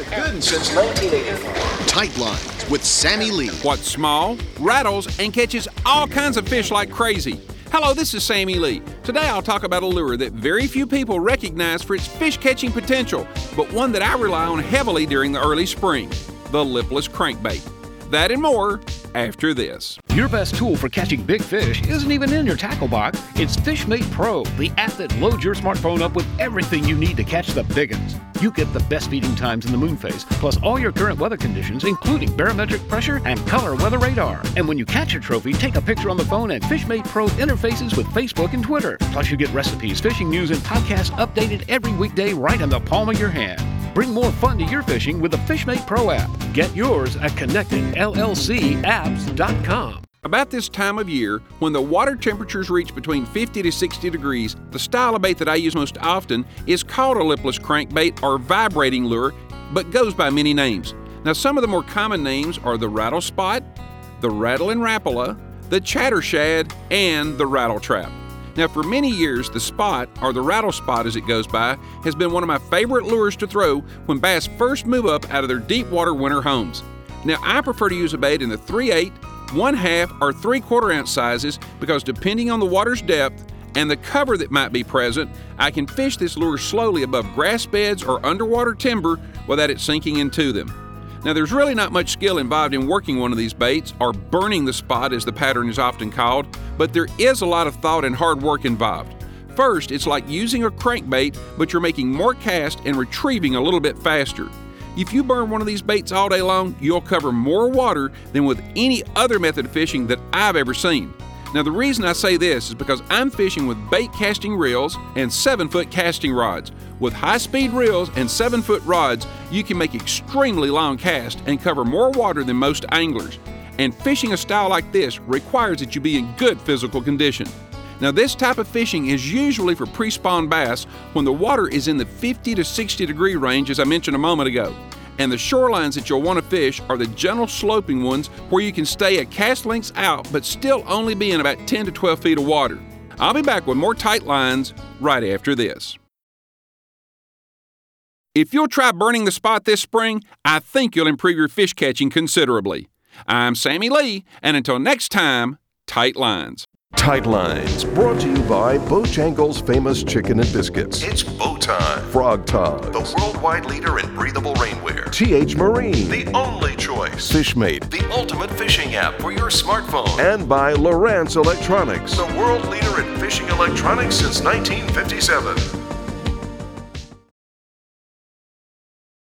a good since 1984. Tight Lines with Sammy Lee. What's small, rattles, and catches all kinds of fish like crazy. Hello, this is Sammy Lee. Today I'll talk about a lure that very few people recognize for its fish catching potential, but one that I rely on heavily during the early spring the lipless crankbait. That and more after this. Your best tool for catching big fish isn't even in your tackle box. It's FishMate Pro, the app that loads your smartphone up with everything you need to catch the big ones. You get the best feeding times in the moon phase, plus all your current weather conditions, including barometric pressure and color weather radar. And when you catch a trophy, take a picture on the phone, and FishMate Pro interfaces with Facebook and Twitter. Plus, you get recipes, fishing news, and podcasts updated every weekday right in the palm of your hand. Bring more fun to your fishing with the FishMate Pro app. Get yours at connectedllcapps.com. About this time of year, when the water temperatures reach between 50 to 60 degrees, the style of bait that I use most often is called a lipless crankbait or vibrating lure, but goes by many names. Now, some of the more common names are the rattle spot, the Rattlin' Rapala, the chatter shad, and the rattle trap. Now, for many years, the spot, or the rattle spot as it goes by, has been one of my favorite lures to throw when bass first move up out of their deep water winter homes. Now, I prefer to use a bait in the 3 8, 1 half, or 3 quarter ounce sizes because depending on the water's depth and the cover that might be present, I can fish this lure slowly above grass beds or underwater timber without it sinking into them. Now, there's really not much skill involved in working one of these baits, or burning the spot as the pattern is often called, but there is a lot of thought and hard work involved. First, it's like using a crankbait, but you're making more cast and retrieving a little bit faster. If you burn one of these baits all day long, you'll cover more water than with any other method of fishing that I've ever seen. Now, the reason I say this is because I'm fishing with bait casting reels and 7 foot casting rods. With high speed reels and 7 foot rods, you can make extremely long casts and cover more water than most anglers. And fishing a style like this requires that you be in good physical condition. Now, this type of fishing is usually for pre spawn bass when the water is in the 50 to 60 degree range, as I mentioned a moment ago and the shorelines that you'll want to fish are the gentle sloping ones where you can stay a cast lengths out but still only be in about 10 to 12 feet of water. I'll be back with more tight lines right after this. If you'll try burning the spot this spring, I think you'll improve your fish catching considerably. I'm Sammy Lee, and until next time, tight lines. Tight Lines, brought to you by Bojangles' famous chicken and biscuits. It's Bo time. Frog Togs. The worldwide leader in breathable rainwear. TH Marine. The only choice. Fishmate. The ultimate fishing app for your smartphone. And by Lowrance Electronics. The world leader in fishing electronics since 1957.